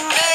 Amen.